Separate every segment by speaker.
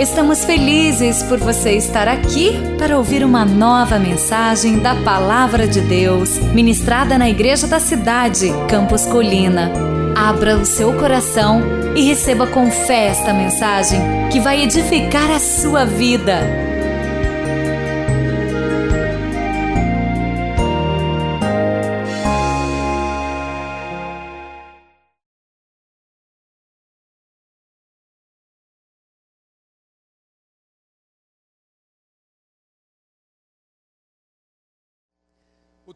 Speaker 1: Estamos felizes por você estar aqui para ouvir uma nova mensagem da Palavra de Deus, ministrada na Igreja da Cidade, Campos Colina. Abra o seu coração e receba com fé esta mensagem que vai edificar a sua vida.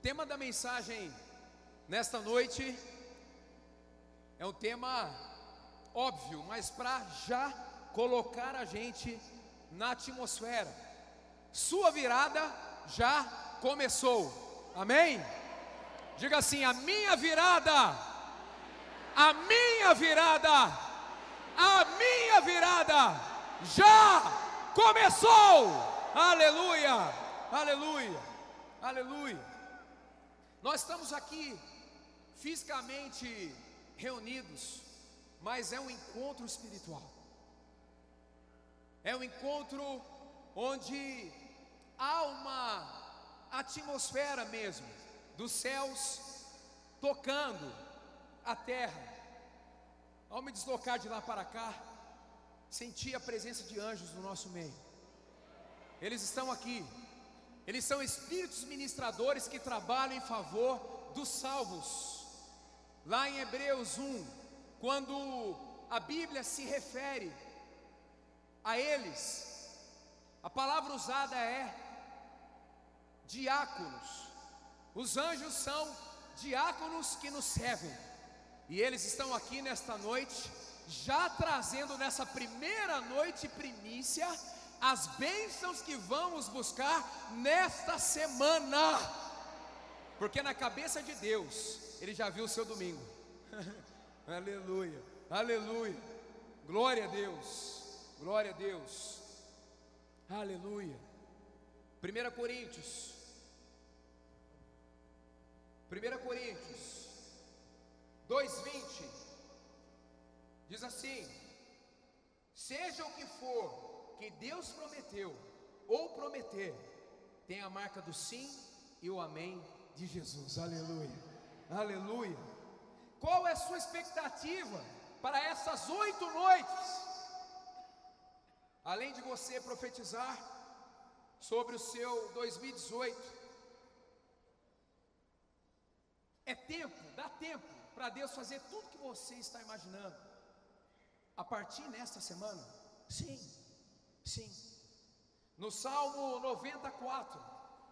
Speaker 2: Tema da mensagem nesta noite é um tema óbvio, mas para já colocar a gente na atmosfera. Sua virada já começou. Amém? Diga assim: a minha virada, a minha virada, a minha virada já começou. Aleluia, aleluia, aleluia. Nós estamos aqui fisicamente reunidos, mas é um encontro espiritual. É um encontro onde há uma atmosfera mesmo dos céus tocando a terra. Ao me deslocar de lá para cá, senti a presença de anjos no nosso meio. Eles estão aqui eles são espíritos ministradores que trabalham em favor dos salvos. Lá em Hebreus 1, quando a Bíblia se refere a eles, a palavra usada é diáconos. Os anjos são diáconos que nos servem. E eles estão aqui nesta noite, já trazendo nessa primeira noite primícia as bênçãos que vamos buscar nesta semana, porque na cabeça de Deus, Ele já viu o seu domingo, aleluia, aleluia, glória a Deus, glória a Deus, aleluia. 1 Coríntios, 1 Coríntios 2,20 diz assim: Seja o que for que Deus prometeu ou prometer tem a marca do sim e o amém de Jesus. Aleluia. Aleluia. Qual é a sua expectativa para essas oito noites? Além de você profetizar sobre o seu 2018, é tempo, dá tempo para Deus fazer tudo que você está imaginando. A partir nesta semana, sim. Sim. No Salmo 94,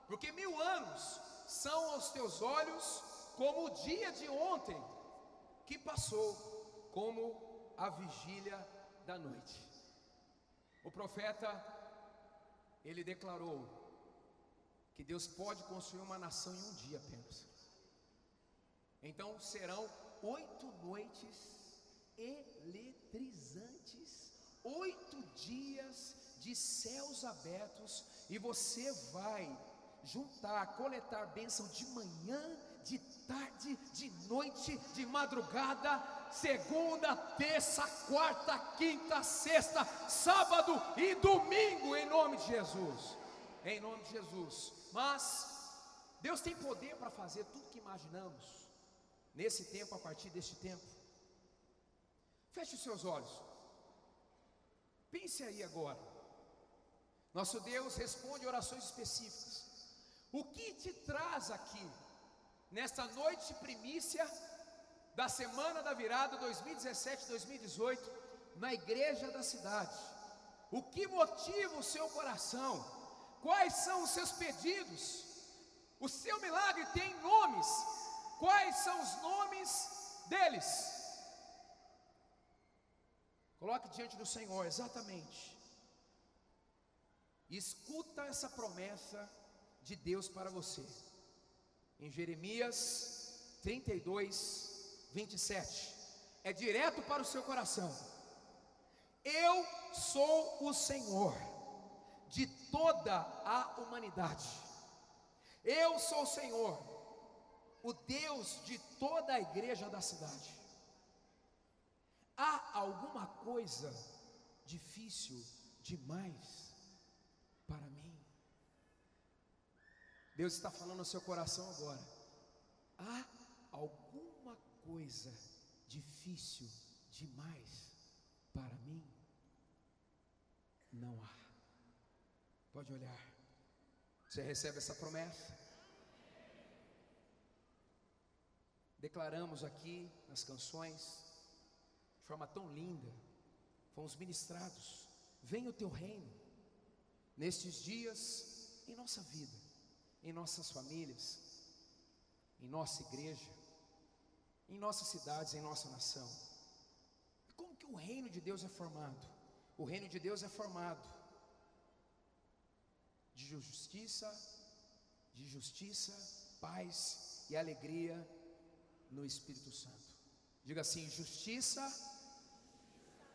Speaker 2: porque mil anos são aos teus olhos como o dia de ontem que passou, como a vigília da noite. O profeta, ele declarou que Deus pode construir uma nação em um dia apenas. Então serão oito noites eletrizantes, oito dias de céus abertos e você vai juntar, coletar bênção de manhã, de tarde, de noite, de madrugada, segunda, terça, quarta, quinta, sexta, sábado e domingo, em nome de Jesus. Em nome de Jesus. Mas Deus tem poder para fazer tudo que imaginamos nesse tempo, a partir deste tempo. Feche os seus olhos. Pense aí agora. Nosso Deus responde orações específicas. O que te traz aqui, nesta noite primícia da semana da virada 2017-2018, na igreja da cidade? O que motiva o seu coração? Quais são os seus pedidos? O seu milagre tem nomes. Quais são os nomes deles? Coloque diante do Senhor, exatamente. Escuta essa promessa de Deus para você. Em Jeremias 32, 27. É direto para o seu coração. Eu sou o Senhor de toda a humanidade. Eu sou o Senhor, o Deus de toda a igreja da cidade. Alguma coisa difícil demais para mim. Deus está falando no seu coração agora. Há alguma coisa difícil demais para mim? Não há. Pode olhar. Você recebe essa promessa? Declaramos aqui nas canções, forma tão linda, fomos ministrados. Venha o teu reino, nestes dias, em nossa vida, em nossas famílias, em nossa igreja, em nossas cidades, em nossa nação. Como que o reino de Deus é formado? O reino de Deus é formado de justiça, de justiça, paz e alegria no Espírito Santo. Diga assim: justiça,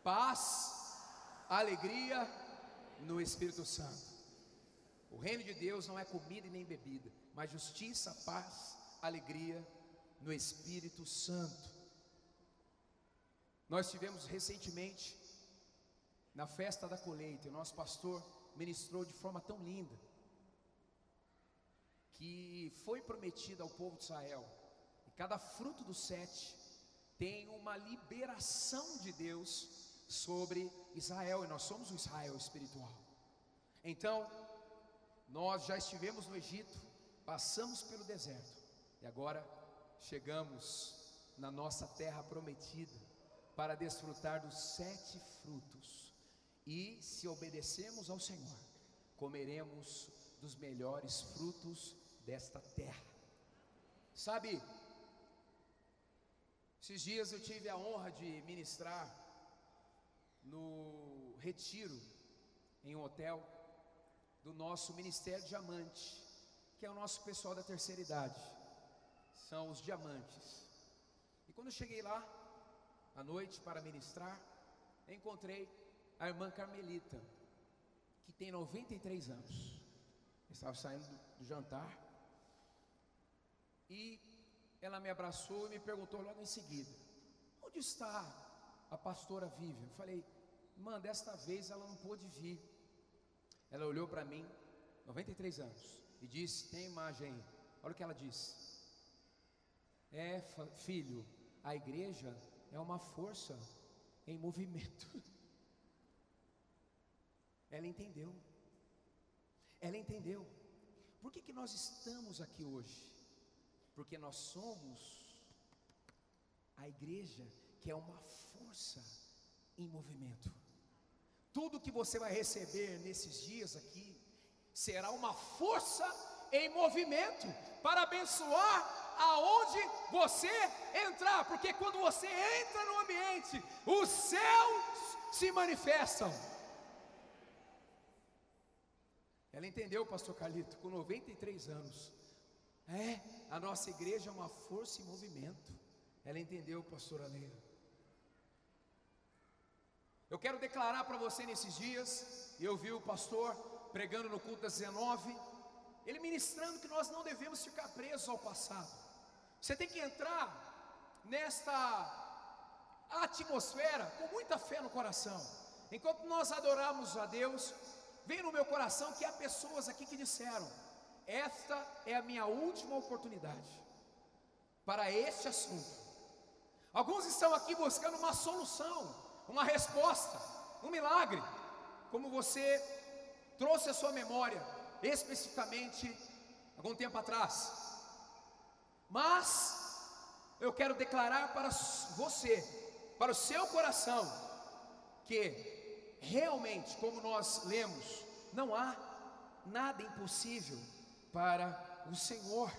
Speaker 2: paz, alegria no Espírito Santo. O reino de Deus não é comida e nem bebida, mas justiça, paz, alegria no Espírito Santo. Nós tivemos recentemente na festa da colheita, o nosso pastor ministrou de forma tão linda que foi prometido ao povo de Israel. E cada fruto do sete tem uma liberação de Deus sobre Israel, e nós somos o Israel espiritual. Então, nós já estivemos no Egito, passamos pelo deserto, e agora chegamos na nossa terra prometida para desfrutar dos sete frutos. E se obedecermos ao Senhor, comeremos dos melhores frutos desta terra. Sabe, esses dias eu tive a honra de ministrar no retiro em um hotel do nosso Ministério Diamante, que é o nosso pessoal da terceira idade, são os diamantes. E quando eu cheguei lá, à noite, para ministrar, encontrei a irmã Carmelita, que tem 93 anos. Estava saindo do jantar e ela me abraçou e me perguntou logo em seguida: Onde está a pastora Vivian? Eu falei: Irmã, desta vez ela não pôde vir. Ela olhou para mim, 93 anos, e disse: Tem imagem aí. Olha o que ela disse. É, filho, a igreja é uma força em movimento. Ela entendeu. Ela entendeu. Por que, que nós estamos aqui hoje? Porque nós somos a igreja que é uma força em movimento. Tudo que você vai receber nesses dias aqui será uma força em movimento para abençoar aonde você entrar, porque quando você entra no ambiente, os céus se manifestam. Ela entendeu, pastor Carlito, com 93 anos. É, a nossa igreja é uma força em movimento. Ela entendeu, pastora Leila. Eu quero declarar para você nesses dias, eu vi o pastor pregando no culto das 19, ele ministrando que nós não devemos ficar presos ao passado. Você tem que entrar nesta atmosfera com muita fé no coração. Enquanto nós adoramos a Deus, vem no meu coração que há pessoas aqui que disseram: Esta é a minha última oportunidade para este assunto. Alguns estão aqui buscando uma solução uma resposta, um milagre, como você trouxe a sua memória, especificamente algum tempo atrás. Mas eu quero declarar para você, para o seu coração, que realmente, como nós lemos, não há nada impossível para o Senhor.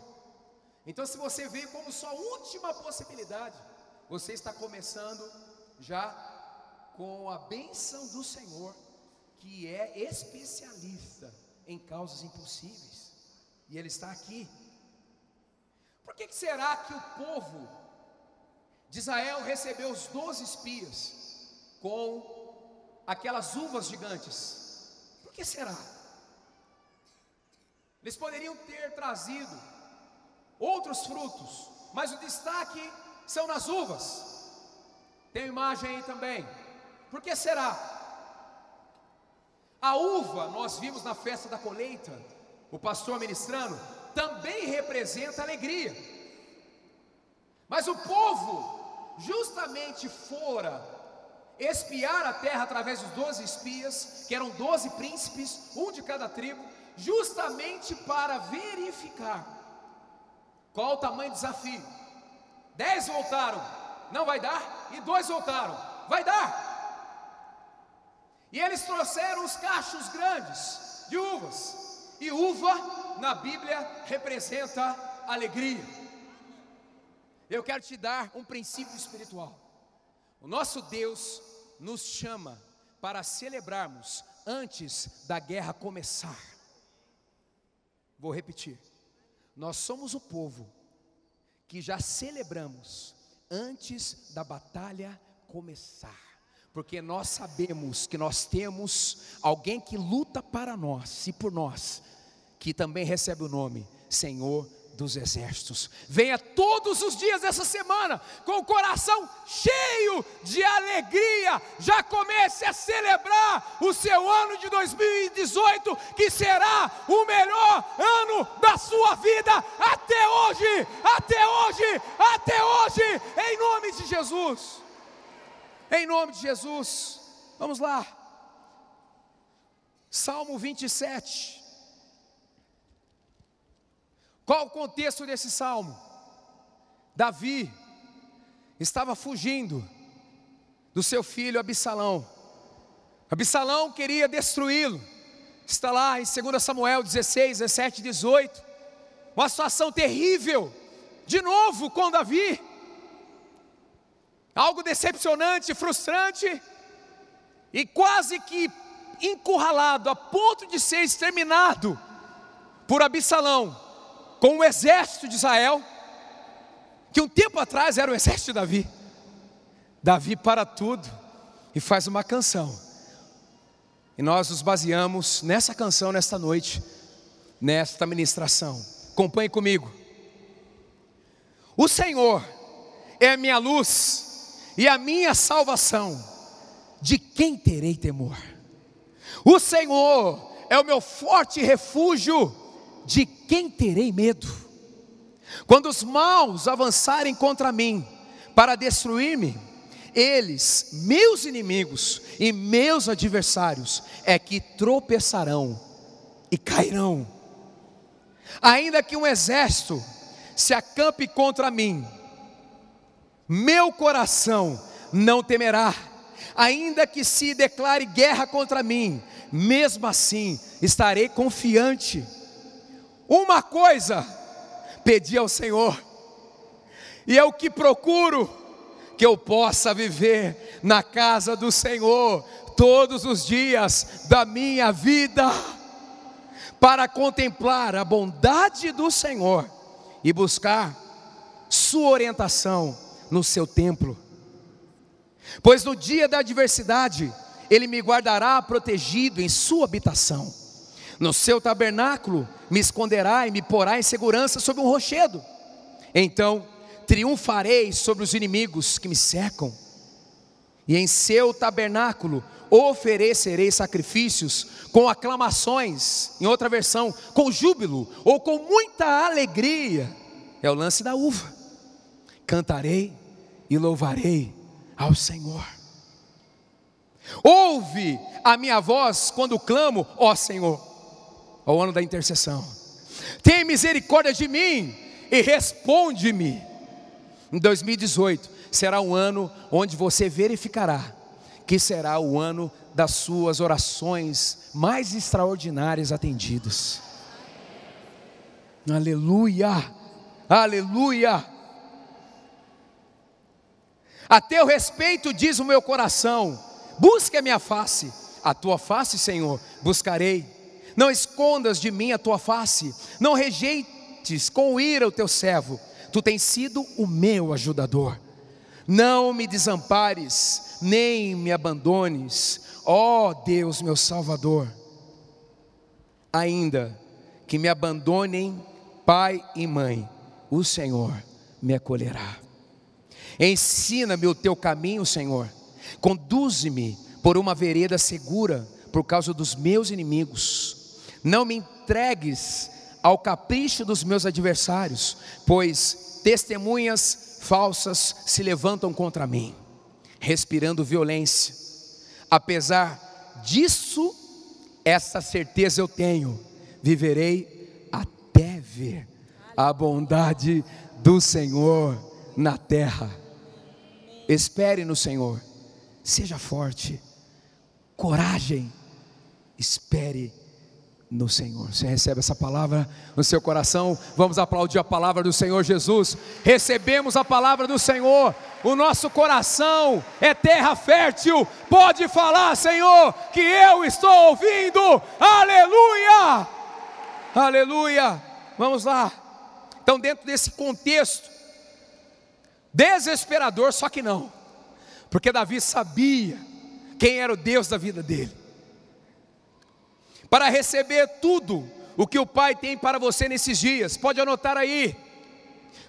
Speaker 2: Então, se você vê como sua última possibilidade, você está começando já com a bênção do Senhor, que é especialista em causas impossíveis, e Ele está aqui. Por que, que será que o povo de Israel recebeu os doze espias com aquelas uvas gigantes? Por que será? Eles poderiam ter trazido outros frutos, mas o destaque são nas uvas. Tem imagem aí também. Por que será? A uva, nós vimos na festa da colheita, o pastor ministrando, também representa alegria. Mas o povo justamente fora espiar a terra através dos doze espias, que eram doze príncipes, um de cada tribo, justamente para verificar qual o tamanho do desafio. Dez voltaram, não vai dar, e dois voltaram, vai dar. E eles trouxeram os cachos grandes de uvas, e uva na Bíblia representa alegria. Eu quero te dar um princípio espiritual. O nosso Deus nos chama para celebrarmos antes da guerra começar. Vou repetir. Nós somos o povo que já celebramos antes da batalha começar. Porque nós sabemos que nós temos alguém que luta para nós e por nós, que também recebe o nome Senhor dos exércitos. Venha todos os dias dessa semana com o coração cheio de alegria. Já comece a celebrar o seu ano de 2018, que será o melhor ano da sua vida até hoje, até hoje, até hoje, em nome de Jesus. Em nome de Jesus. Vamos lá. Salmo 27. Qual o contexto desse salmo? Davi estava fugindo do seu filho Absalão. Absalão queria destruí-lo. Está lá em 2 Samuel 16, 17, 18. Uma situação terrível. De novo com Davi. Algo decepcionante, frustrante. E quase que encurralado, a ponto de ser exterminado por Absalão com o exército de Israel, que um tempo atrás era o exército de Davi. Davi para tudo e faz uma canção. E nós nos baseamos nessa canção nesta noite, nesta ministração. Acompanhe comigo. O Senhor é a minha luz e a minha salvação. De quem terei temor? O Senhor é o meu forte refúgio de quem terei medo? Quando os maus avançarem contra mim para destruir-me, eles, meus inimigos e meus adversários, é que tropeçarão e cairão. Ainda que um exército se acampe contra mim, meu coração não temerá. Ainda que se declare guerra contra mim, mesmo assim estarei confiante uma coisa pedi ao Senhor, e é o que procuro, que eu possa viver na casa do Senhor todos os dias da minha vida, para contemplar a bondade do Senhor e buscar Sua orientação no seu templo. Pois no dia da adversidade, Ele me guardará protegido em Sua habitação no seu tabernáculo me esconderá e me porá em segurança sob um rochedo. Então triunfarei sobre os inimigos que me cercam. E em seu tabernáculo oferecerei sacrifícios com aclamações, em outra versão, com júbilo ou com muita alegria. É o lance da uva. Cantarei e louvarei ao Senhor. Ouve a minha voz quando clamo, ó Senhor ao ano da intercessão. Tem misericórdia de mim e responde-me. Em 2018 será um ano onde você verificará que será o ano das suas orações mais extraordinárias atendidas. Aleluia, aleluia. A teu respeito diz o meu coração: busque a minha face, a tua face, Senhor, buscarei não escondas de mim a tua face, não rejeites com ira o teu servo, tu tens sido o meu ajudador. Não me desampares, nem me abandones, ó Deus meu Salvador. Ainda que me abandonem pai e mãe, o Senhor me acolherá. Ensina-me o teu caminho, Senhor, conduze-me por uma vereda segura por causa dos meus inimigos. Não me entregues ao capricho dos meus adversários, pois testemunhas falsas se levantam contra mim, respirando violência. Apesar disso, essa certeza eu tenho: viverei até ver a bondade do Senhor na terra. Espere no Senhor, seja forte, coragem, espere no Senhor. Você recebe essa palavra no seu coração? Vamos aplaudir a palavra do Senhor Jesus. Recebemos a palavra do Senhor. O nosso coração é terra fértil. Pode falar, Senhor, que eu estou ouvindo. Aleluia! Aleluia! Vamos lá. Então, dentro desse contexto desesperador, só que não. Porque Davi sabia quem era o Deus da vida dele para receber tudo o que o Pai tem para você nesses dias. Pode anotar aí.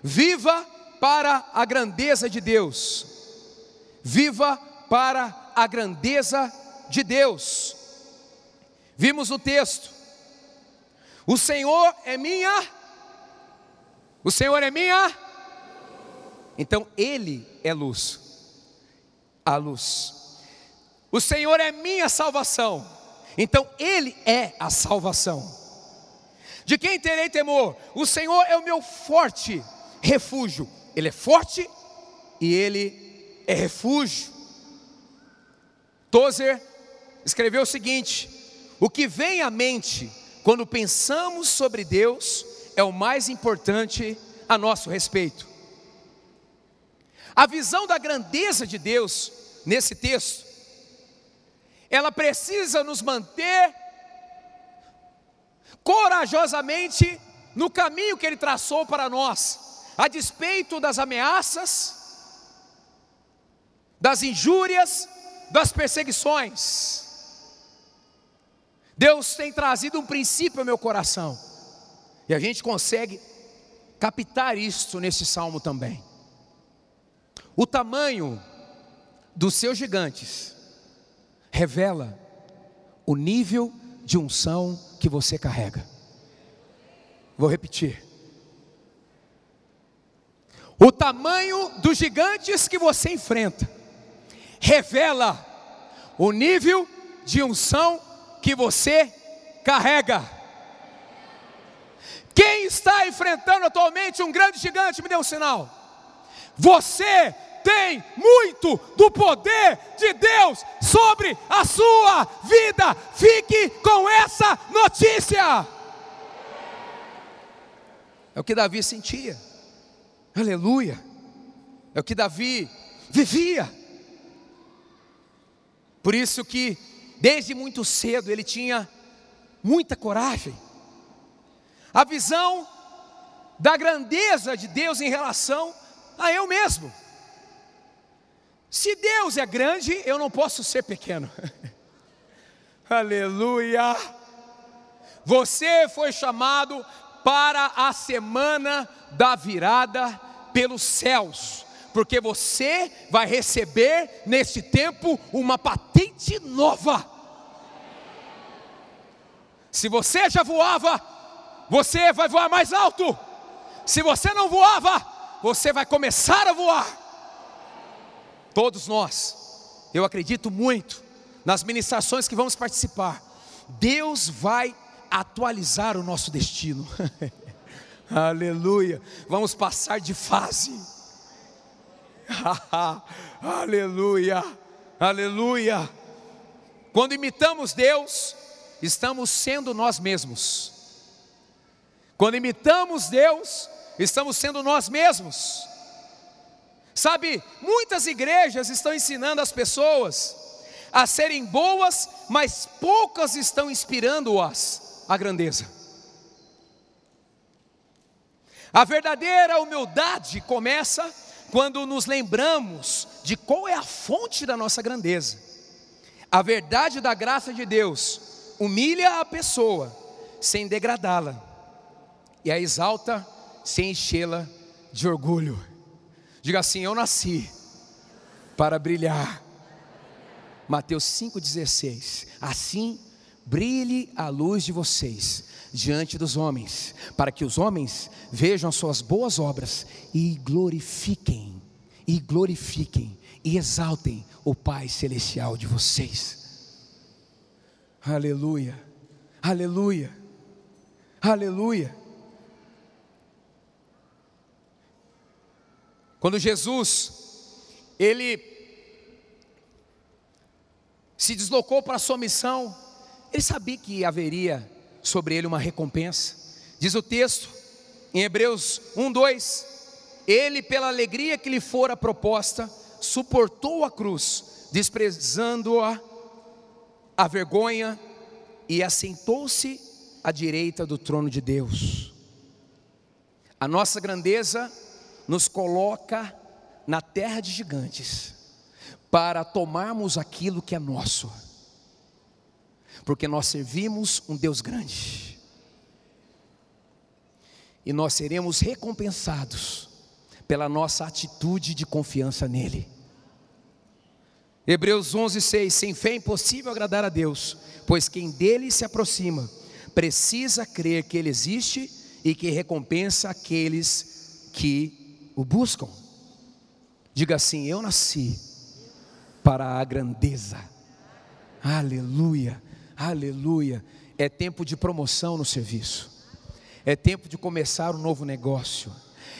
Speaker 2: Viva para a grandeza de Deus. Viva para a grandeza de Deus. Vimos o texto. O Senhor é minha. O Senhor é minha. Então Ele é luz. A luz. O Senhor é minha salvação. Então Ele é a salvação. De quem terei temor? O Senhor é o meu forte refúgio. Ele é forte e Ele é refúgio. Tozer escreveu o seguinte: o que vem à mente quando pensamos sobre Deus é o mais importante a nosso respeito. A visão da grandeza de Deus nesse texto ela precisa nos manter corajosamente no caminho que Ele traçou para nós, a despeito das ameaças, das injúrias, das perseguições. Deus tem trazido um princípio ao meu coração, e a gente consegue captar isso nesse salmo também. O tamanho dos seus gigantes revela o nível de unção que você carrega. Vou repetir. O tamanho dos gigantes que você enfrenta revela o nível de unção que você carrega. Quem está enfrentando atualmente um grande gigante, me dê um sinal. Você tem muito do poder de Deus sobre a sua vida. Fique com essa notícia. É o que Davi sentia. Aleluia. É o que Davi vivia. Por isso que desde muito cedo ele tinha muita coragem. A visão da grandeza de Deus em relação a eu mesmo. Se Deus é grande, eu não posso ser pequeno. Aleluia! Você foi chamado para a semana da virada pelos céus, porque você vai receber nesse tempo uma patente nova. Se você já voava, você vai voar mais alto. Se você não voava, você vai começar a voar. Todos nós, eu acredito muito nas ministrações que vamos participar. Deus vai atualizar o nosso destino. Aleluia. Vamos passar de fase. Aleluia. Aleluia. Quando imitamos Deus, estamos sendo nós mesmos. Quando imitamos Deus, estamos sendo nós mesmos. Sabe, muitas igrejas estão ensinando as pessoas a serem boas, mas poucas estão inspirando-as à grandeza. A verdadeira humildade começa quando nos lembramos de qual é a fonte da nossa grandeza. A verdade da graça de Deus humilha a pessoa sem degradá-la e a exalta sem enchê-la de orgulho. Diga assim: Eu nasci para brilhar Mateus 5,16. Assim brilhe a luz de vocês diante dos homens, para que os homens vejam as suas boas obras e glorifiquem, e glorifiquem, e exaltem o Pai Celestial de vocês. Aleluia, aleluia, aleluia. Quando Jesus, ele se deslocou para a sua missão, ele sabia que haveria sobre ele uma recompensa. Diz o texto, em Hebreus 1, 2: Ele, pela alegria que lhe fora proposta, suportou a cruz, desprezando-a, a vergonha, e assentou-se à direita do trono de Deus. A nossa grandeza nos coloca na terra de gigantes, para tomarmos aquilo que é nosso porque nós servimos um Deus grande. E nós seremos recompensados pela nossa atitude de confiança nele. Hebreus 11:6 Sem fé é impossível agradar a Deus, pois quem dele se aproxima precisa crer que ele existe e que recompensa aqueles que o buscam. Diga assim: Eu nasci para a grandeza. Aleluia. Aleluia. É tempo de promoção no serviço. É tempo de começar um novo negócio.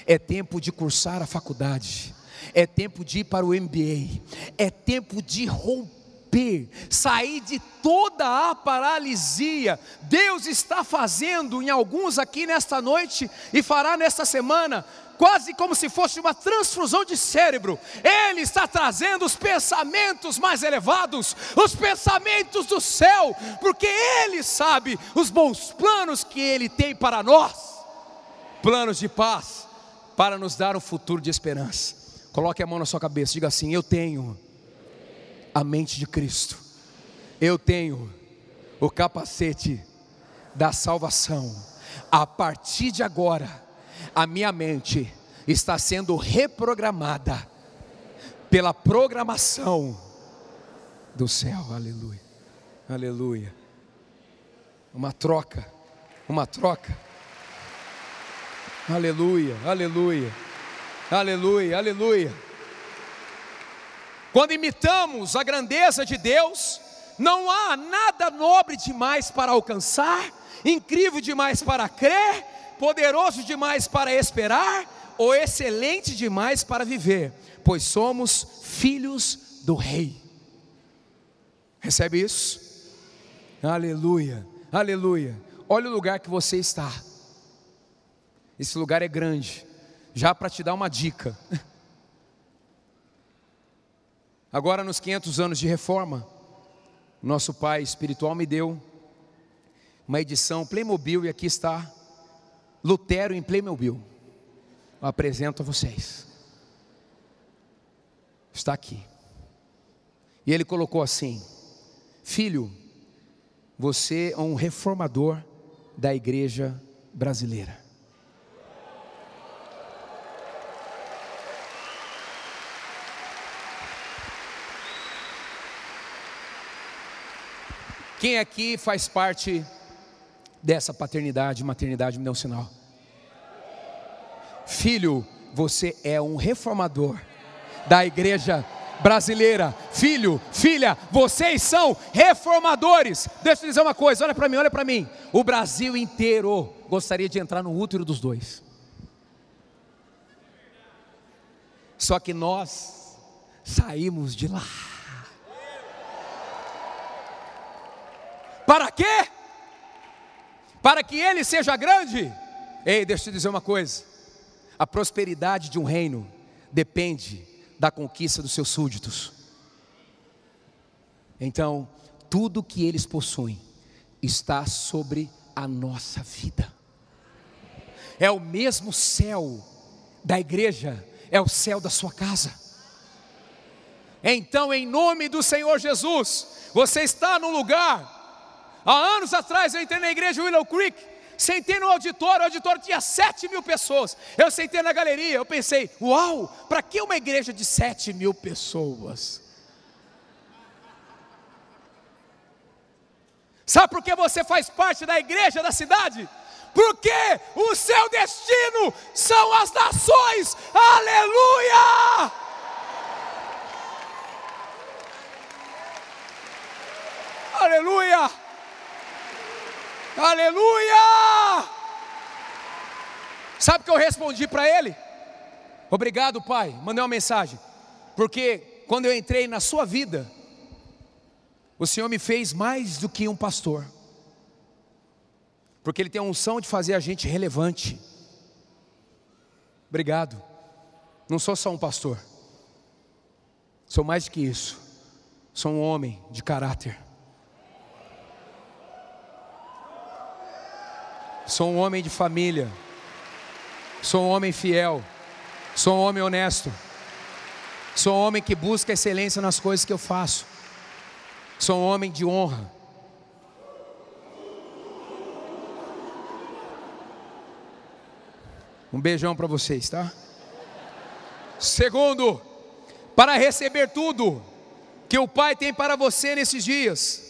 Speaker 2: É tempo de cursar a faculdade. É tempo de ir para o MBA. É tempo de romper, sair de toda a paralisia. Deus está fazendo em alguns aqui nesta noite e fará nesta semana quase como se fosse uma transfusão de cérebro. Ele está trazendo os pensamentos mais elevados, os pensamentos do céu, porque Ele sabe os bons planos que Ele tem para nós planos de paz, para nos dar um futuro de esperança. Coloque a mão na sua cabeça, diga assim: Eu tenho a mente de Cristo, eu tenho o capacete da salvação. A partir de agora, a minha mente está sendo reprogramada pela programação do céu. Aleluia. Aleluia. Uma troca, uma troca. Aleluia, aleluia. Aleluia, aleluia. Quando imitamos a grandeza de Deus, não há nada nobre demais para alcançar, incrível demais para crer, poderoso demais para esperar ou excelente demais para viver, pois somos filhos do Rei. Recebe isso? Aleluia, aleluia. Olha o lugar que você está. Esse lugar é grande. Já para te dar uma dica. Agora, nos 500 anos de reforma, nosso pai espiritual me deu uma edição Playmobil e aqui está Lutero em Playmobil. Eu apresento a vocês. Está aqui. E ele colocou assim: Filho, você é um reformador da igreja brasileira. Quem aqui faz parte dessa paternidade, maternidade, me dá um sinal. Filho, você é um reformador da igreja brasileira. Filho, filha, vocês são reformadores. Deixa eu dizer uma coisa, olha para mim, olha para mim. O Brasil inteiro gostaria de entrar no útero dos dois. Só que nós saímos de lá. Para quê? Para que ele seja grande? Ei, deixa eu te dizer uma coisa. A prosperidade de um reino depende da conquista dos seus súditos. Então, tudo que eles possuem está sobre a nossa vida. É o mesmo céu da igreja, é o céu da sua casa. Então, em nome do Senhor Jesus, você está no lugar. Há anos atrás eu entrei na igreja Willow Creek Sentei no auditório, o auditório tinha sete mil pessoas. Eu sentei na galeria, eu pensei, uau, para que uma igreja de sete mil pessoas? Sabe por que você faz parte da igreja da cidade? Porque o seu destino são as nações. Aleluia! Aleluia! Aleluia! Sabe o que eu respondi para ele? Obrigado, pai. Mandei uma mensagem. Porque quando eu entrei na sua vida, o Senhor me fez mais do que um pastor. Porque Ele tem a unção de fazer a gente relevante. Obrigado. Não sou só um pastor. Sou mais do que isso. Sou um homem de caráter. Sou um homem de família. Sou um homem fiel. Sou um homem honesto. Sou um homem que busca excelência nas coisas que eu faço. Sou um homem de honra. Um beijão para vocês, tá? Segundo, para receber tudo que o Pai tem para você nesses dias.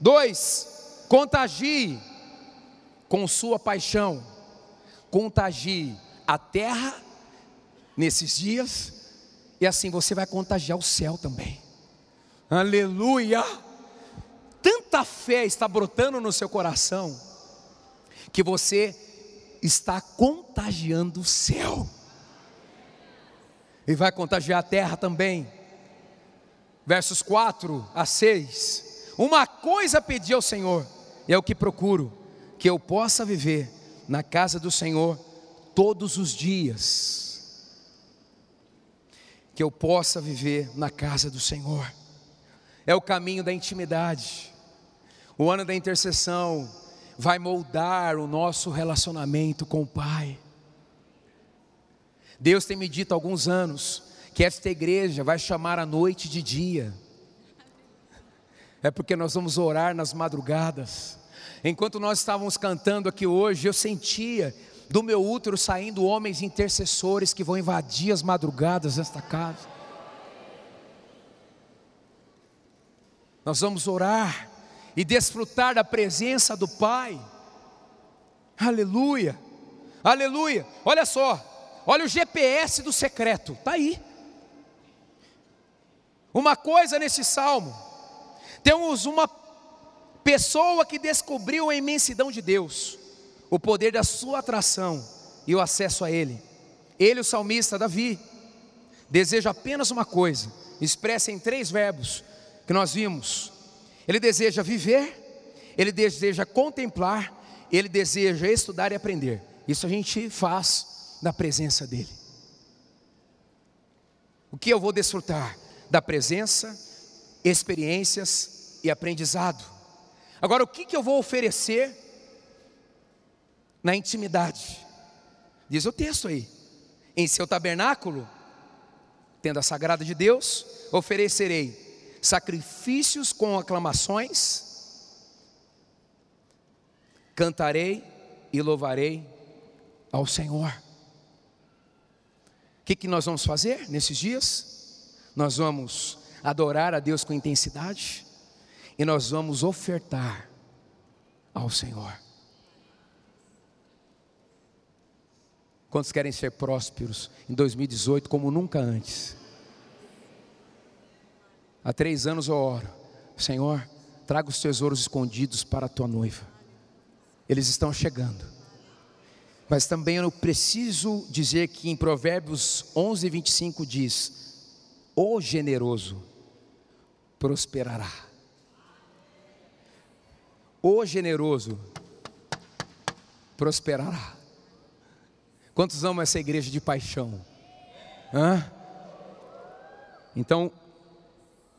Speaker 2: Dois, contagie com sua paixão, contagie a terra nesses dias, e assim você vai contagiar o céu também. Aleluia! Tanta fé está brotando no seu coração, que você está contagiando o céu, e vai contagiar a terra também. Versos 4 a 6. Uma coisa pedi ao Senhor, e é o que procuro, que eu possa viver na casa do Senhor todos os dias que eu possa viver na casa do Senhor. É o caminho da intimidade. O ano da intercessão vai moldar o nosso relacionamento com o Pai. Deus tem me dito há alguns anos que esta igreja vai chamar a noite de dia. É porque nós vamos orar nas madrugadas. Enquanto nós estávamos cantando aqui hoje, eu sentia do meu útero saindo homens intercessores que vão invadir as madrugadas desta casa. Nós vamos orar e desfrutar da presença do Pai. Aleluia, aleluia. Olha só, olha o GPS do secreto, está aí. Uma coisa nesse salmo, temos uma pessoa que descobriu a imensidão de Deus o poder da sua atração e o acesso a Ele. Ele, o salmista Davi, deseja apenas uma coisa, expressa em três verbos que nós vimos. Ele deseja viver, ele deseja contemplar, ele deseja estudar e aprender. Isso a gente faz na presença dele. O que eu vou desfrutar? Da presença, experiências e aprendizado. Agora, o que, que eu vou oferecer na intimidade. Diz o texto aí: em seu tabernáculo, tendo a sagrada de Deus, oferecerei sacrifícios com aclamações, cantarei e louvarei ao Senhor. O que, que nós vamos fazer nesses dias? Nós vamos adorar a Deus com intensidade e nós vamos ofertar ao Senhor. Quantos querem ser prósperos em 2018 como nunca antes? Há três anos eu oro, Senhor, traga os tesouros escondidos para a tua noiva. Eles estão chegando. Mas também eu preciso dizer que em Provérbios 11, 25 diz: O generoso prosperará. O generoso prosperará. Quantos amam essa igreja de paixão? Hã? Então,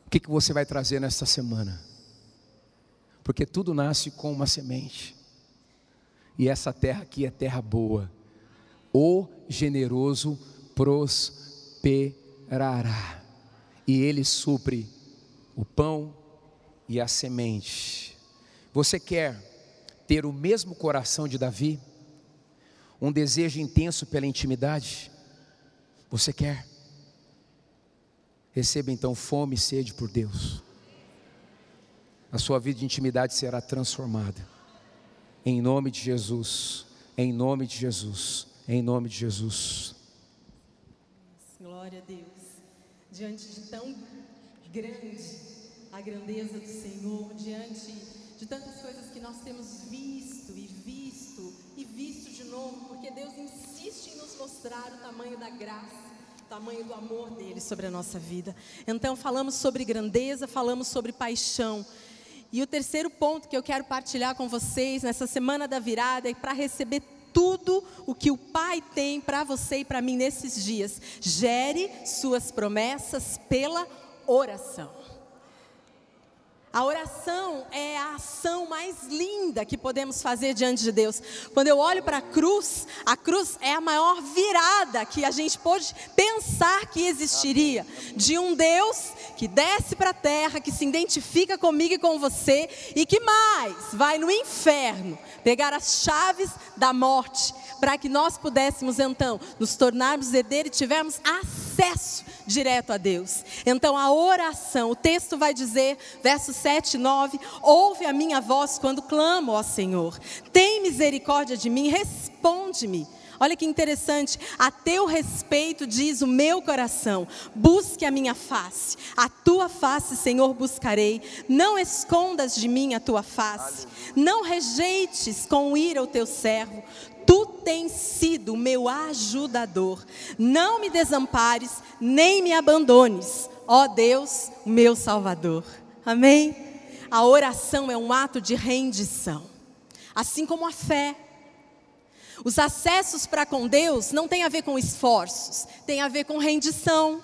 Speaker 2: o que, que você vai trazer nesta semana? Porque tudo nasce com uma semente, e essa terra aqui é terra boa. O generoso prosperará, e ele supre o pão e a semente. Você quer ter o mesmo coração de Davi? um desejo intenso pela intimidade? Você quer? Receba então fome e sede por Deus. a sua vida de intimidade será transformada. Em nome de Jesus, em nome de Jesus, em nome de Jesus.
Speaker 3: Glória a Deus. Diante de tão grande a grandeza do Senhor, diante de tantas coisas que nós temos visto e visto e visto de novo, porque Deus insiste em nos mostrar o tamanho da graça tamanho do amor dele sobre a nossa vida. Então, falamos sobre grandeza, falamos sobre paixão. E o terceiro ponto que eu quero partilhar com vocês nessa semana da virada é para receber tudo o que o Pai tem para você e para mim nesses dias. Gere suas promessas pela oração. A oração é a ação mais linda que podemos fazer diante de Deus. Quando eu olho para a cruz, a cruz é a maior virada que a gente pode pensar que existiria de um Deus que desce para a terra, que se identifica comigo e com você e que mais vai no inferno pegar as chaves da morte para que nós pudéssemos então nos tornarmos herdeiros e tivermos acesso direto a Deus. Então a oração, o texto vai dizer, versos 7 e 9: Ouve a minha voz quando clamo, ó Senhor, tem misericórdia de mim, responde-me. Olha que interessante, a teu respeito diz o meu coração: busque a minha face, a tua face, Senhor, buscarei. Não escondas de mim a tua face, não rejeites com ira o teu servo. Tu tens sido o meu ajudador. Não me desampares, nem me abandones, ó Deus, meu Salvador. Amém? A oração é um ato de rendição, assim como a fé. Os acessos para com Deus não tem a ver com esforços, tem a ver com rendição.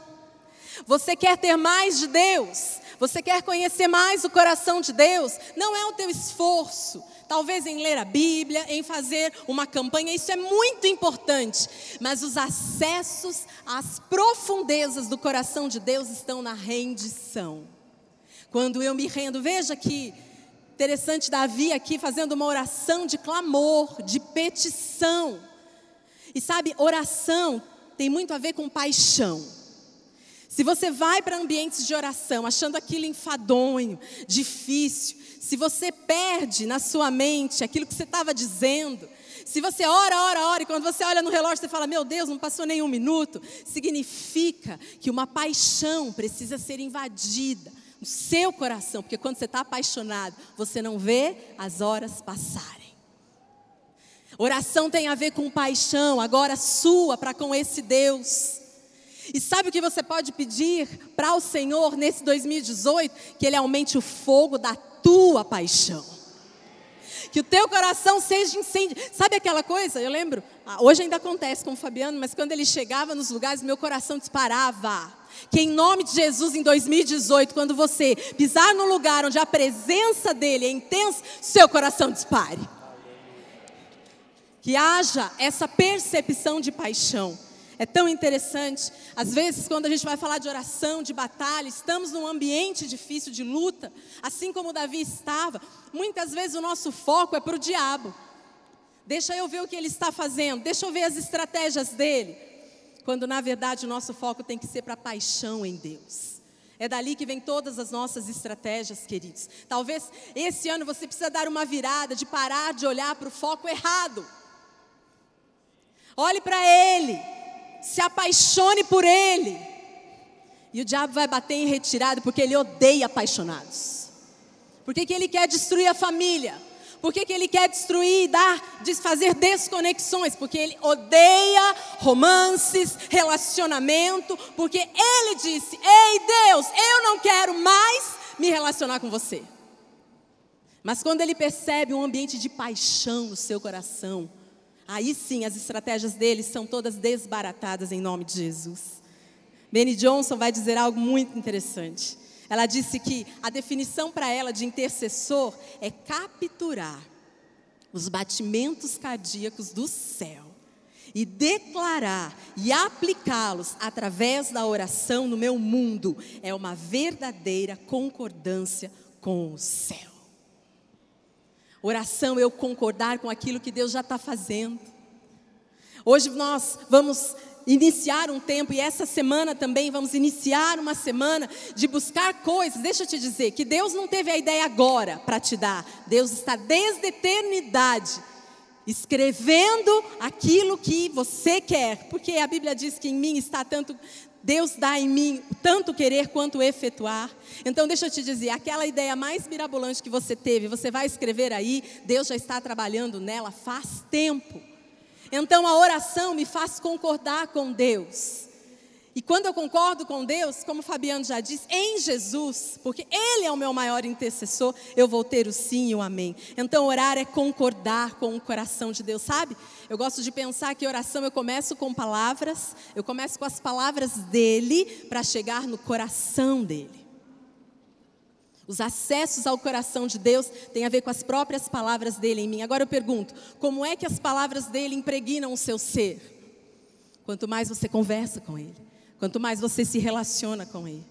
Speaker 3: Você quer ter mais de Deus? Você quer conhecer mais o coração de Deus? Não é o teu esforço, talvez em ler a Bíblia, em fazer uma campanha, isso é muito importante, mas os acessos às profundezas do coração de Deus estão na rendição. Quando eu me rendo, veja que interessante Davi aqui fazendo uma oração de clamor, de petição. E sabe, oração tem muito a ver com paixão. Se você vai para ambientes de oração achando aquilo enfadonho, difícil, se você perde na sua mente aquilo que você estava dizendo, se você ora, ora, ora, e quando você olha no relógio você fala, meu Deus, não passou nenhum minuto, significa que uma paixão precisa ser invadida no seu coração, porque quando você está apaixonado, você não vê as horas passarem. Oração tem a ver com paixão, agora sua para com esse Deus. E sabe o que você pode pedir para o Senhor nesse 2018? Que Ele aumente o fogo da tua paixão. Que o teu coração seja incêndio. Sabe aquela coisa? Eu lembro, ah, hoje ainda acontece com o Fabiano, mas quando ele chegava nos lugares, meu coração disparava. Que em nome de Jesus, em 2018, quando você pisar no lugar onde a presença dele é intensa, seu coração dispare. Que haja essa percepção de paixão. É tão interessante. Às vezes, quando a gente vai falar de oração, de batalha, estamos num ambiente difícil de luta, assim como Davi estava. Muitas vezes o nosso foco é para o diabo. Deixa eu ver o que ele está fazendo, deixa eu ver as estratégias dele. Quando na verdade o nosso foco tem que ser para a paixão em Deus. É dali que vem todas as nossas estratégias, queridos. Talvez esse ano você precisa dar uma virada de parar de olhar para o foco errado. Olhe para Ele se apaixone por Ele. E o diabo vai bater em retirada porque ele odeia apaixonados. Por que, ele quer destruir a família? Por que, que ele quer destruir e dar, desfazer desconexões? Porque ele odeia romances, relacionamento, porque ele disse: Ei Deus, eu não quero mais me relacionar com você. Mas quando ele percebe um ambiente de paixão no seu coração, Aí sim as estratégias deles são todas desbaratadas em nome de Jesus. Benny Johnson vai dizer algo muito interessante. Ela disse que a definição para ela de intercessor é capturar os batimentos cardíacos do céu e declarar e aplicá-los através da oração no meu mundo é uma verdadeira concordância com o céu. Oração eu concordar com aquilo que Deus já está fazendo. Hoje nós vamos iniciar um tempo, e essa semana também vamos iniciar uma semana de buscar coisas. Deixa eu te dizer que Deus não teve a ideia agora para te dar, Deus está desde a eternidade escrevendo aquilo que você quer, porque a Bíblia diz que em mim está tanto Deus dá em mim tanto querer quanto efetuar. Então, deixa eu te dizer, aquela ideia mais mirabolante que você teve, você vai escrever aí, Deus já está trabalhando nela faz tempo. Então, a oração me faz concordar com Deus. E quando eu concordo com Deus, como Fabiano já disse, em Jesus, porque Ele é o meu maior intercessor, eu vou ter o sim e o amém. Então, orar é concordar com o coração de Deus, sabe? Eu gosto de pensar que oração eu começo com palavras, eu começo com as palavras dele para chegar no coração dele. Os acessos ao coração de Deus têm a ver com as próprias palavras dele em mim. Agora eu pergunto: como é que as palavras dele impregnam o seu ser? Quanto mais você conversa com ele quanto mais você se relaciona com Ele.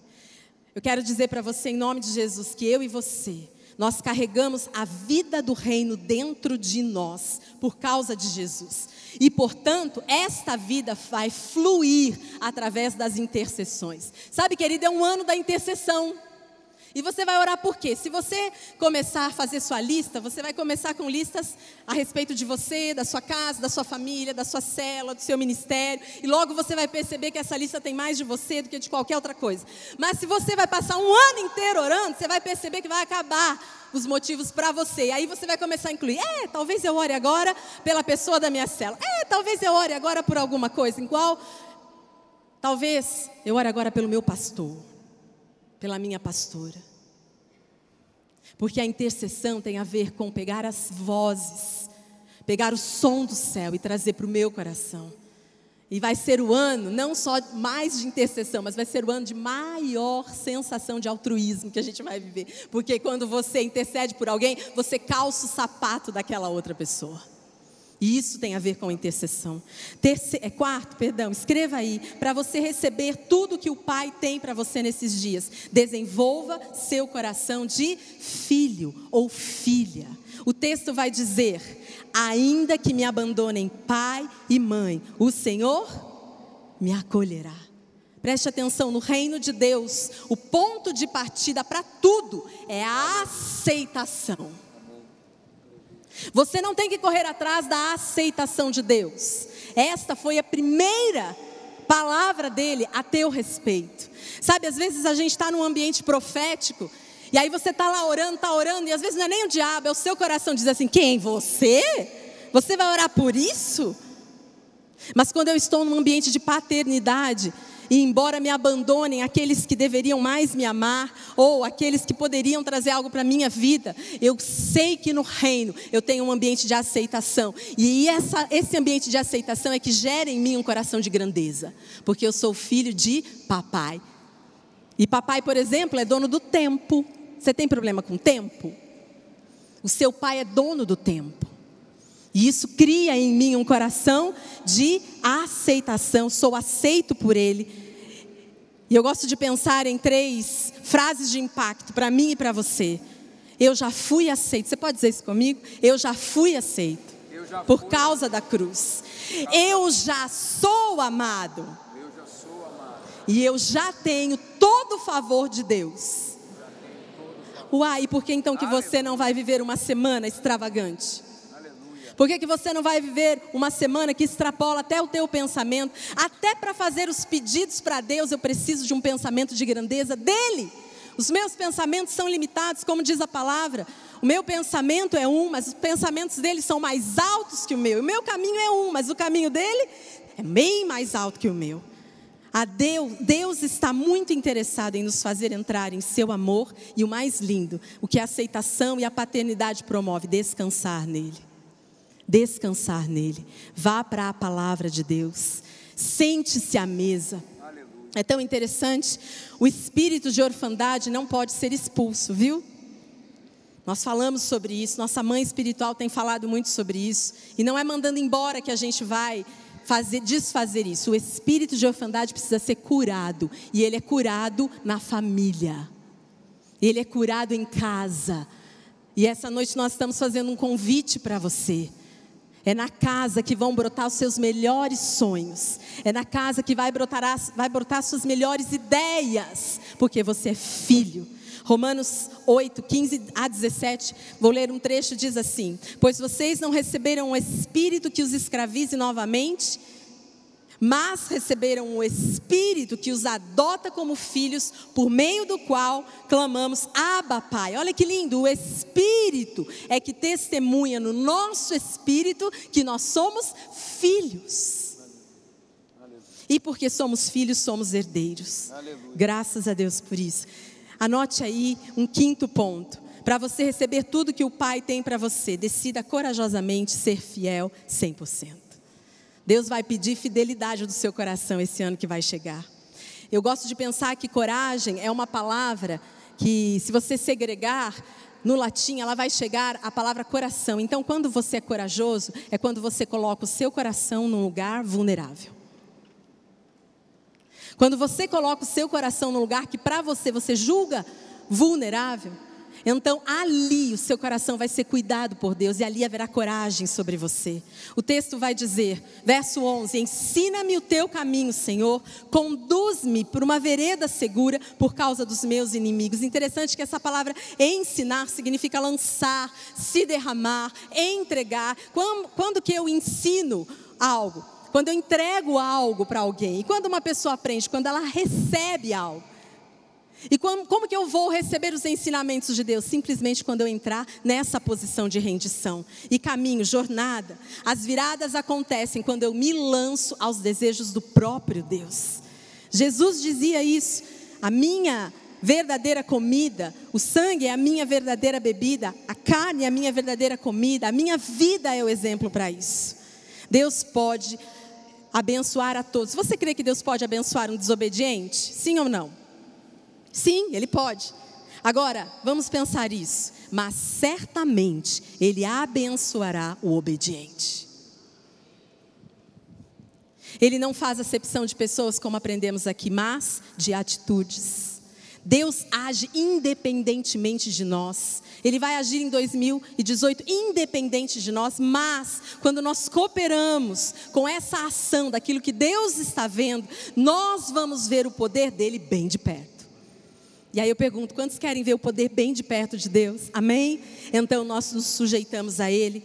Speaker 3: Eu quero dizer para você, em nome de Jesus, que eu e você, nós carregamos a vida do reino dentro de nós, por causa de Jesus. E, portanto, esta vida vai fluir através das intercessões. Sabe, querido, é um ano da intercessão. E você vai orar por quê? Se você começar a fazer sua lista, você vai começar com listas a respeito de você, da sua casa, da sua família, da sua célula, do seu ministério. E logo você vai perceber que essa lista tem mais de você do que de qualquer outra coisa. Mas se você vai passar um ano inteiro orando, você vai perceber que vai acabar os motivos para você. E aí você vai começar a incluir: é, talvez eu ore agora pela pessoa da minha célula. É, talvez eu ore agora por alguma coisa. Em qual? Talvez eu ore agora pelo meu pastor pela minha pastora. Porque a intercessão tem a ver com pegar as vozes, pegar o som do céu e trazer para o meu coração. E vai ser o ano, não só mais de intercessão, mas vai ser o ano de maior sensação de altruísmo que a gente vai viver. Porque quando você intercede por alguém, você calça o sapato daquela outra pessoa. E isso tem a ver com intercessão. Terce, é, quarto, perdão, escreva aí, para você receber tudo que o Pai tem para você nesses dias. Desenvolva seu coração de filho ou filha. O texto vai dizer: ainda que me abandonem pai e mãe, o Senhor me acolherá. Preste atenção, no reino de Deus, o ponto de partida para tudo é a aceitação. Você não tem que correr atrás da aceitação de Deus. Esta foi a primeira palavra dele a teu respeito. Sabe, às vezes a gente está num ambiente profético e aí você está lá orando, está orando, e às vezes não é nem o diabo, é o seu coração diz assim: quem? Você? Você vai orar por isso? Mas quando eu estou num ambiente de paternidade, e embora me abandonem aqueles que deveriam mais me amar, ou aqueles que poderiam trazer algo para minha vida, eu sei que no reino eu tenho um ambiente de aceitação. E essa, esse ambiente de aceitação é que gera em mim um coração de grandeza, porque eu sou filho de papai. E papai, por exemplo, é dono do tempo. Você tem problema com tempo? O seu pai é dono do tempo. E isso cria em mim um coração de aceitação, sou aceito por Ele. E eu gosto de pensar em três frases de impacto para mim e para você. Eu já fui aceito. Você pode dizer isso comigo? Eu já fui aceito. Já por fui. causa da cruz. Eu já sou amado. Eu já sou amado. E eu já tenho todo o favor de Deus. Uai, e por que então que você não vai viver uma semana extravagante? Por que, que você não vai viver uma semana que extrapola até o teu pensamento? Até para fazer os pedidos para Deus, eu preciso de um pensamento de grandeza dele. Os meus pensamentos são limitados, como diz a palavra. O meu pensamento é um, mas os pensamentos dele são mais altos que o meu. O meu caminho é um, mas o caminho dele é bem mais alto que o meu. A Deus, Deus está muito interessado em nos fazer entrar em seu amor e o mais lindo, o que a aceitação e a paternidade promove, descansar nele descansar nele. Vá para a palavra de Deus. Sente-se à mesa. É tão interessante. O espírito de orfandade não pode ser expulso, viu? Nós falamos sobre isso, nossa mãe espiritual tem falado muito sobre isso. E não é mandando embora que a gente vai fazer, desfazer isso. O espírito de orfandade precisa ser curado. E ele é curado na família. Ele é curado em casa. E essa noite nós estamos fazendo um convite para você. É na casa que vão brotar os seus melhores sonhos. É na casa que vai brotar, as, vai brotar suas melhores ideias. Porque você é filho. Romanos 8, 15 a 17, vou ler um trecho, diz assim: Pois vocês não receberam um espírito que os escravize novamente mas receberam o Espírito que os adota como filhos, por meio do qual clamamos: Abba, Pai. Olha que lindo, o Espírito é que testemunha no nosso espírito que nós somos filhos. E porque somos filhos, somos herdeiros. Aleluia. Graças a Deus por isso. Anote aí um quinto ponto. Para você receber tudo que o Pai tem para você, decida corajosamente ser fiel 100%. Deus vai pedir fidelidade do seu coração esse ano que vai chegar. Eu gosto de pensar que coragem é uma palavra que, se você segregar, no latim, ela vai chegar à palavra coração. Então, quando você é corajoso, é quando você coloca o seu coração num lugar vulnerável. Quando você coloca o seu coração num lugar que para você você julga vulnerável, então ali o seu coração vai ser cuidado por Deus e ali haverá coragem sobre você. O texto vai dizer, verso 11: Ensina-me o teu caminho, Senhor, conduz-me por uma vereda segura por causa dos meus inimigos. Interessante que essa palavra ensinar significa lançar, se derramar, entregar. Quando, quando que eu ensino algo? Quando eu entrego algo para alguém. E quando uma pessoa aprende? Quando ela recebe algo. E como, como, que eu vou receber os ensinamentos de Deus? Simplesmente quando eu entrar nessa posição de rendição. E caminho, jornada. As viradas acontecem quando eu me lanço aos desejos do próprio Deus. Jesus dizia isso. A minha verdadeira comida, o sangue é a minha verdadeira bebida, a carne é a minha verdadeira comida, a minha vida é o exemplo para isso. Deus pode abençoar a todos. Você crê que Deus pode abençoar um desobediente? Sim ou não? Sim, ele pode. Agora, vamos pensar isso. Mas certamente ele abençoará o obediente. Ele não faz acepção de pessoas, como aprendemos aqui, mas de atitudes. Deus age independentemente de nós. Ele vai agir em 2018 independente de nós, mas quando nós cooperamos com essa ação daquilo que Deus está vendo, nós vamos ver o poder dele bem de perto. E aí eu pergunto: quantos querem ver o poder bem de perto de Deus? Amém? Então nós nos sujeitamos a Ele.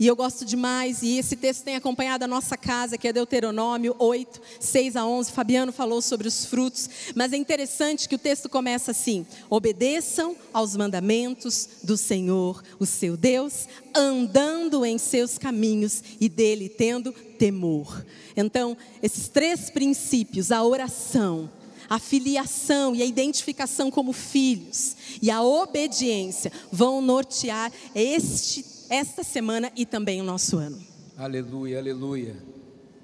Speaker 3: E eu gosto demais, e esse texto tem acompanhado a nossa casa, que é Deuteronômio 8, 6 a 11. Fabiano falou sobre os frutos, mas é interessante que o texto começa assim: obedeçam aos mandamentos do Senhor, o seu Deus, andando em seus caminhos e dele tendo temor. Então, esses três princípios, a oração, a filiação e a identificação como filhos e a obediência vão nortear este, esta semana e também o nosso ano.
Speaker 2: Aleluia, aleluia.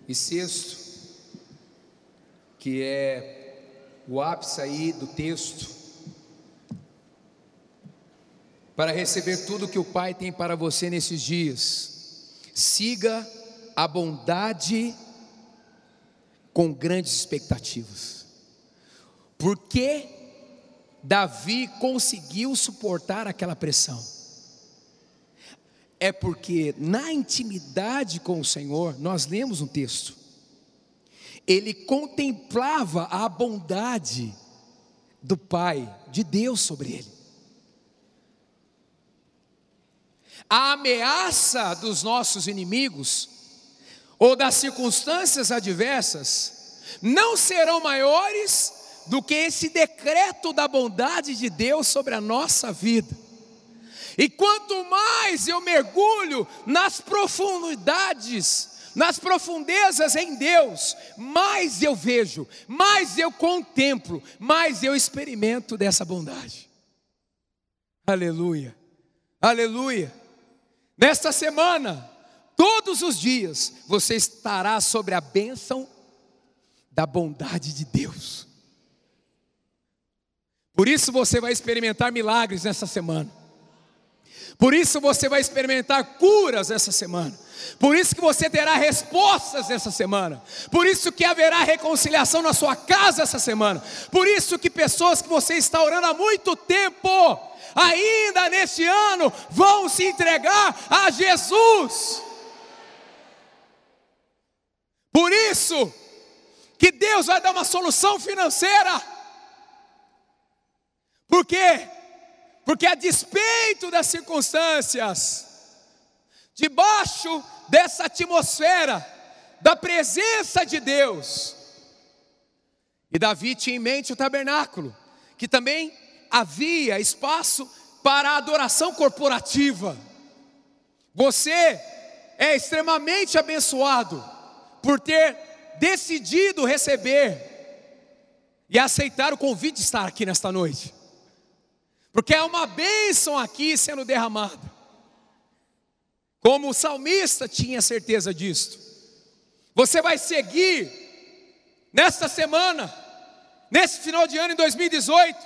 Speaker 2: E sexto, que é o ápice aí do texto, para receber tudo que o Pai tem para você nesses dias, siga a bondade com grandes expectativas. Por que Davi conseguiu suportar aquela pressão? É porque na intimidade com o Senhor, nós lemos um texto, ele contemplava a bondade do Pai, de Deus sobre ele. A ameaça dos nossos inimigos, ou das circunstâncias adversas, não serão maiores do que esse decreto da bondade de Deus sobre a nossa vida. E quanto mais eu mergulho nas profundidades, nas profundezas em Deus, mais eu vejo, mais eu contemplo, mais eu experimento dessa bondade. Aleluia, aleluia. Nesta semana, todos os dias, você estará sobre a bênção da bondade de Deus. Por isso você vai experimentar milagres nessa semana. Por isso você vai experimentar curas essa semana. Por isso que você terá respostas essa semana. Por isso que haverá reconciliação na sua casa essa semana. Por isso que pessoas que você está orando há muito tempo, ainda neste ano, vão se entregar a Jesus. Por isso que Deus vai dar uma solução financeira. Por quê? Porque a despeito das circunstâncias, debaixo dessa atmosfera da presença de Deus, e Davi tinha em mente o tabernáculo, que também havia espaço para a adoração corporativa. Você é extremamente abençoado por ter decidido receber e aceitar o convite de estar aqui nesta noite, porque é uma bênção aqui sendo derramada, como o salmista tinha certeza disto. Você vai seguir nesta semana, nesse final de ano em 2018,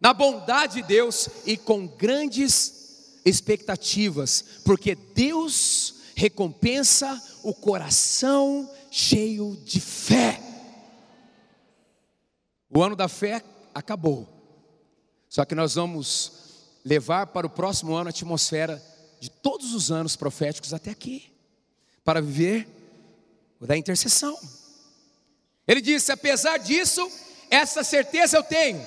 Speaker 2: na bondade de Deus e com grandes expectativas, porque Deus recompensa o coração cheio de fé. O ano da fé acabou. Só que nós vamos levar para o próximo ano a atmosfera de todos os anos proféticos até aqui, para viver da intercessão. Ele disse: apesar disso, essa certeza eu tenho,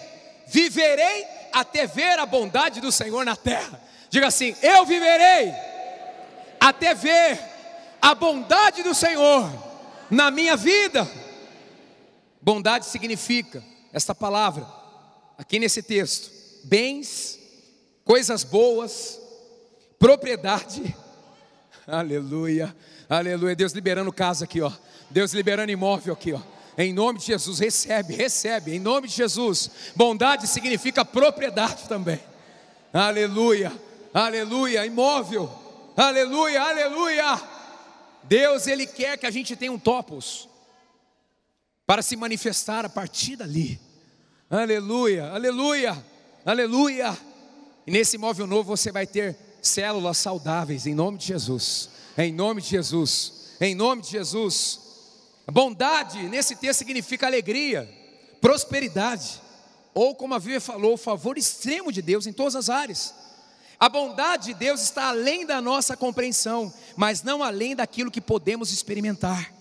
Speaker 2: viverei até ver a bondade do Senhor na terra. Diga assim: eu viverei até ver a bondade do Senhor na minha vida. Bondade significa esta palavra, aqui nesse texto: bens, coisas boas, propriedade. Aleluia, aleluia. Deus liberando casa aqui, ó. Deus liberando imóvel aqui, ó. Em nome de Jesus, recebe, recebe. Em nome de Jesus. Bondade significa propriedade também. Aleluia, aleluia. Imóvel, aleluia, aleluia. Deus, Ele quer que a gente tenha um topos para se manifestar a partir dali. Aleluia, aleluia, aleluia. E nesse imóvel novo você vai ter células saudáveis, em nome de Jesus. Em nome de Jesus. Em nome de Jesus. Bondade, nesse texto, significa alegria, prosperidade, ou como a Bíblia falou, favor extremo de Deus em todas as áreas. A bondade de Deus está além da nossa compreensão, mas não além daquilo que podemos experimentar.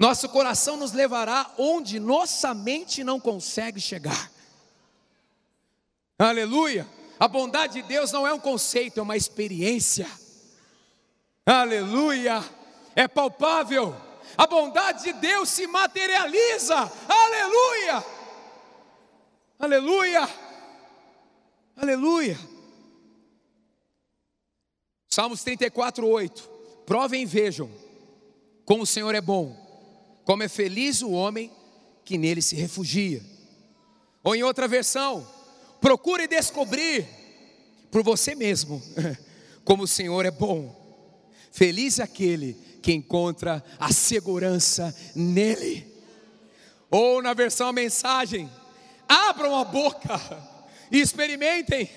Speaker 2: Nosso coração nos levará onde nossa mente não consegue chegar. Aleluia! A bondade de Deus não é um conceito, é uma experiência. Aleluia! É palpável. A bondade de Deus se materializa. Aleluia! Aleluia! Aleluia! Salmos 34, 8. Provem e vejam como o Senhor é bom, como é feliz o homem que nele se refugia. Ou em outra versão, procure descobrir por você mesmo como o Senhor é bom. Feliz aquele que encontra a segurança nele. Ou na versão mensagem, abram a boca e experimentem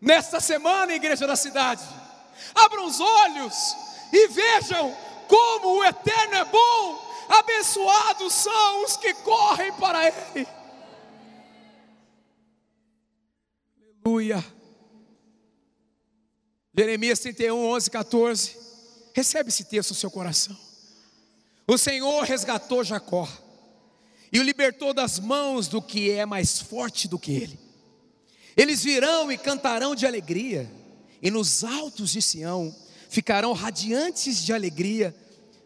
Speaker 2: nesta semana, igreja da cidade abram os olhos e vejam como o Eterno é bom, abençoados são os que correm para Ele. Aleluia. Jeremias 31, 11, 14. Recebe esse texto no seu coração. O Senhor resgatou Jacó e o libertou das mãos do que é mais forte do que ele. Eles virão e cantarão de alegria e nos altos de Sião ficarão radiantes de alegria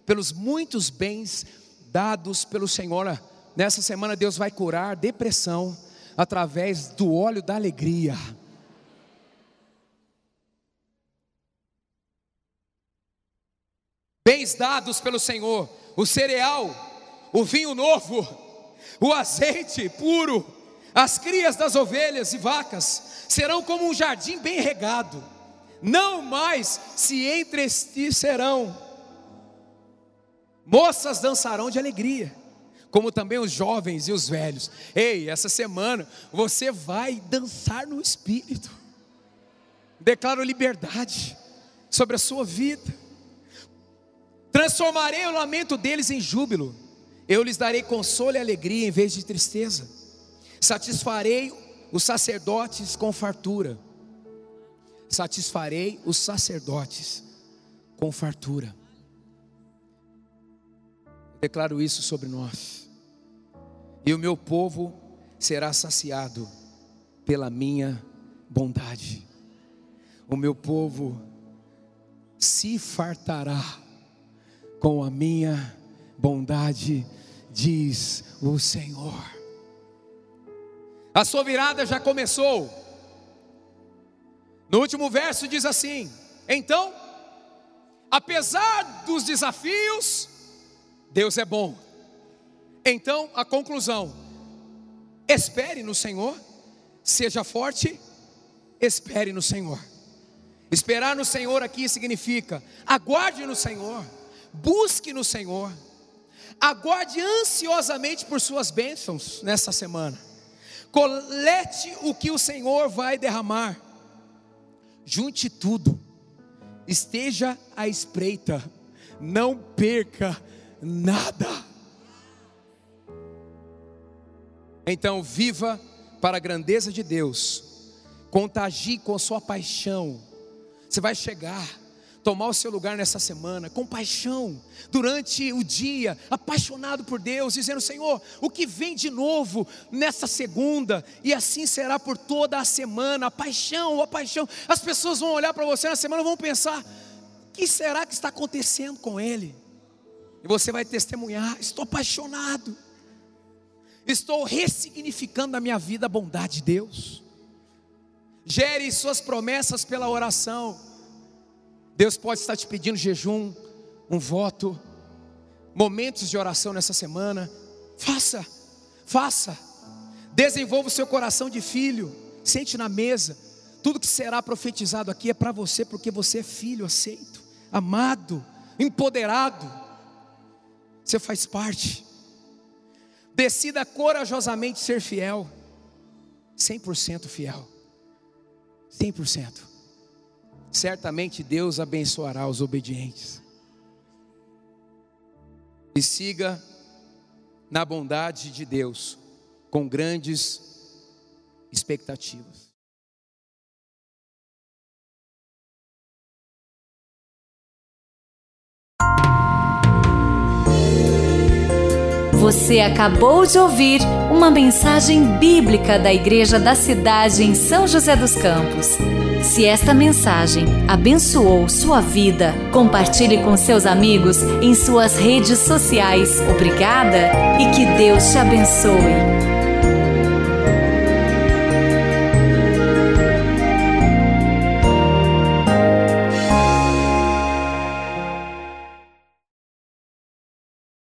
Speaker 2: pelos muitos bens dados pelo Senhor. Nessa semana Deus vai curar depressão através do óleo da alegria. Bens dados pelo Senhor, o cereal, o vinho novo, o azeite puro, as crias das ovelhas e vacas serão como um jardim bem regado não mais se entristecerão. Moças dançarão de alegria, como também os jovens e os velhos. Ei, essa semana você vai dançar no espírito. Declaro liberdade sobre a sua vida. Transformarei o lamento deles em júbilo. Eu lhes darei consolo e alegria em vez de tristeza. Satisfarei os sacerdotes com fartura satisfarei os sacerdotes com fartura. Declaro isso sobre nós. E o meu povo será saciado pela minha bondade. O meu povo se fartará com a minha bondade, diz o Senhor. A sua virada já começou. No último verso diz assim: Então, apesar dos desafios, Deus é bom. Então, a conclusão: espere no Senhor, seja forte, espere no Senhor. Esperar no Senhor aqui significa aguarde no Senhor, busque no Senhor, aguarde ansiosamente por suas bênçãos nessa semana, colete o que o Senhor vai derramar, junte tudo, esteja à espreita, não perca nada. Então, viva para a grandeza de Deus, contagie com sua paixão. Você vai chegar, tomar o seu lugar nessa semana, com paixão, durante o dia, apaixonado por Deus, dizendo: Senhor, o que vem de novo nessa segunda, e assim será por toda a semana, a paixão, a paixão. As pessoas vão olhar para você na semana e vão pensar: o que será que está acontecendo com ele? E você vai testemunhar: estou apaixonado, estou ressignificando a minha vida a bondade de Deus. Gere suas promessas pela oração. Deus pode estar te pedindo jejum, um voto, momentos de oração nessa semana. Faça, faça. Desenvolva o seu coração de filho. Sente na mesa. Tudo que será profetizado aqui é para você, porque você é filho aceito, amado, empoderado. Você faz parte. Decida corajosamente ser fiel, 100% fiel, 100%. Certamente Deus abençoará os obedientes. E siga na bondade de Deus, com grandes expectativas.
Speaker 1: Você acabou de ouvir uma mensagem bíblica da Igreja da Cidade em São José dos Campos. Se esta mensagem abençoou sua vida, compartilhe com seus amigos em suas redes sociais. Obrigada e que Deus te abençoe.